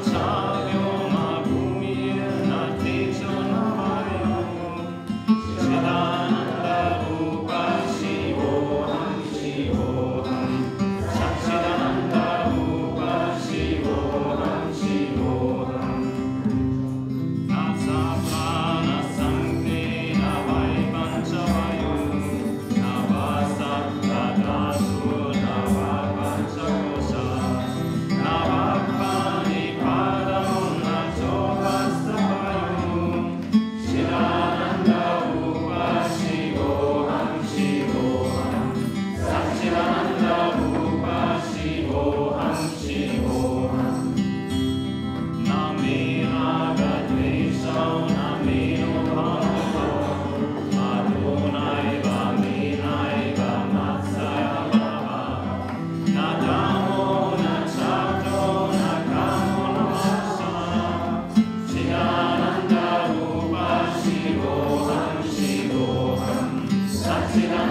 time. Gracias.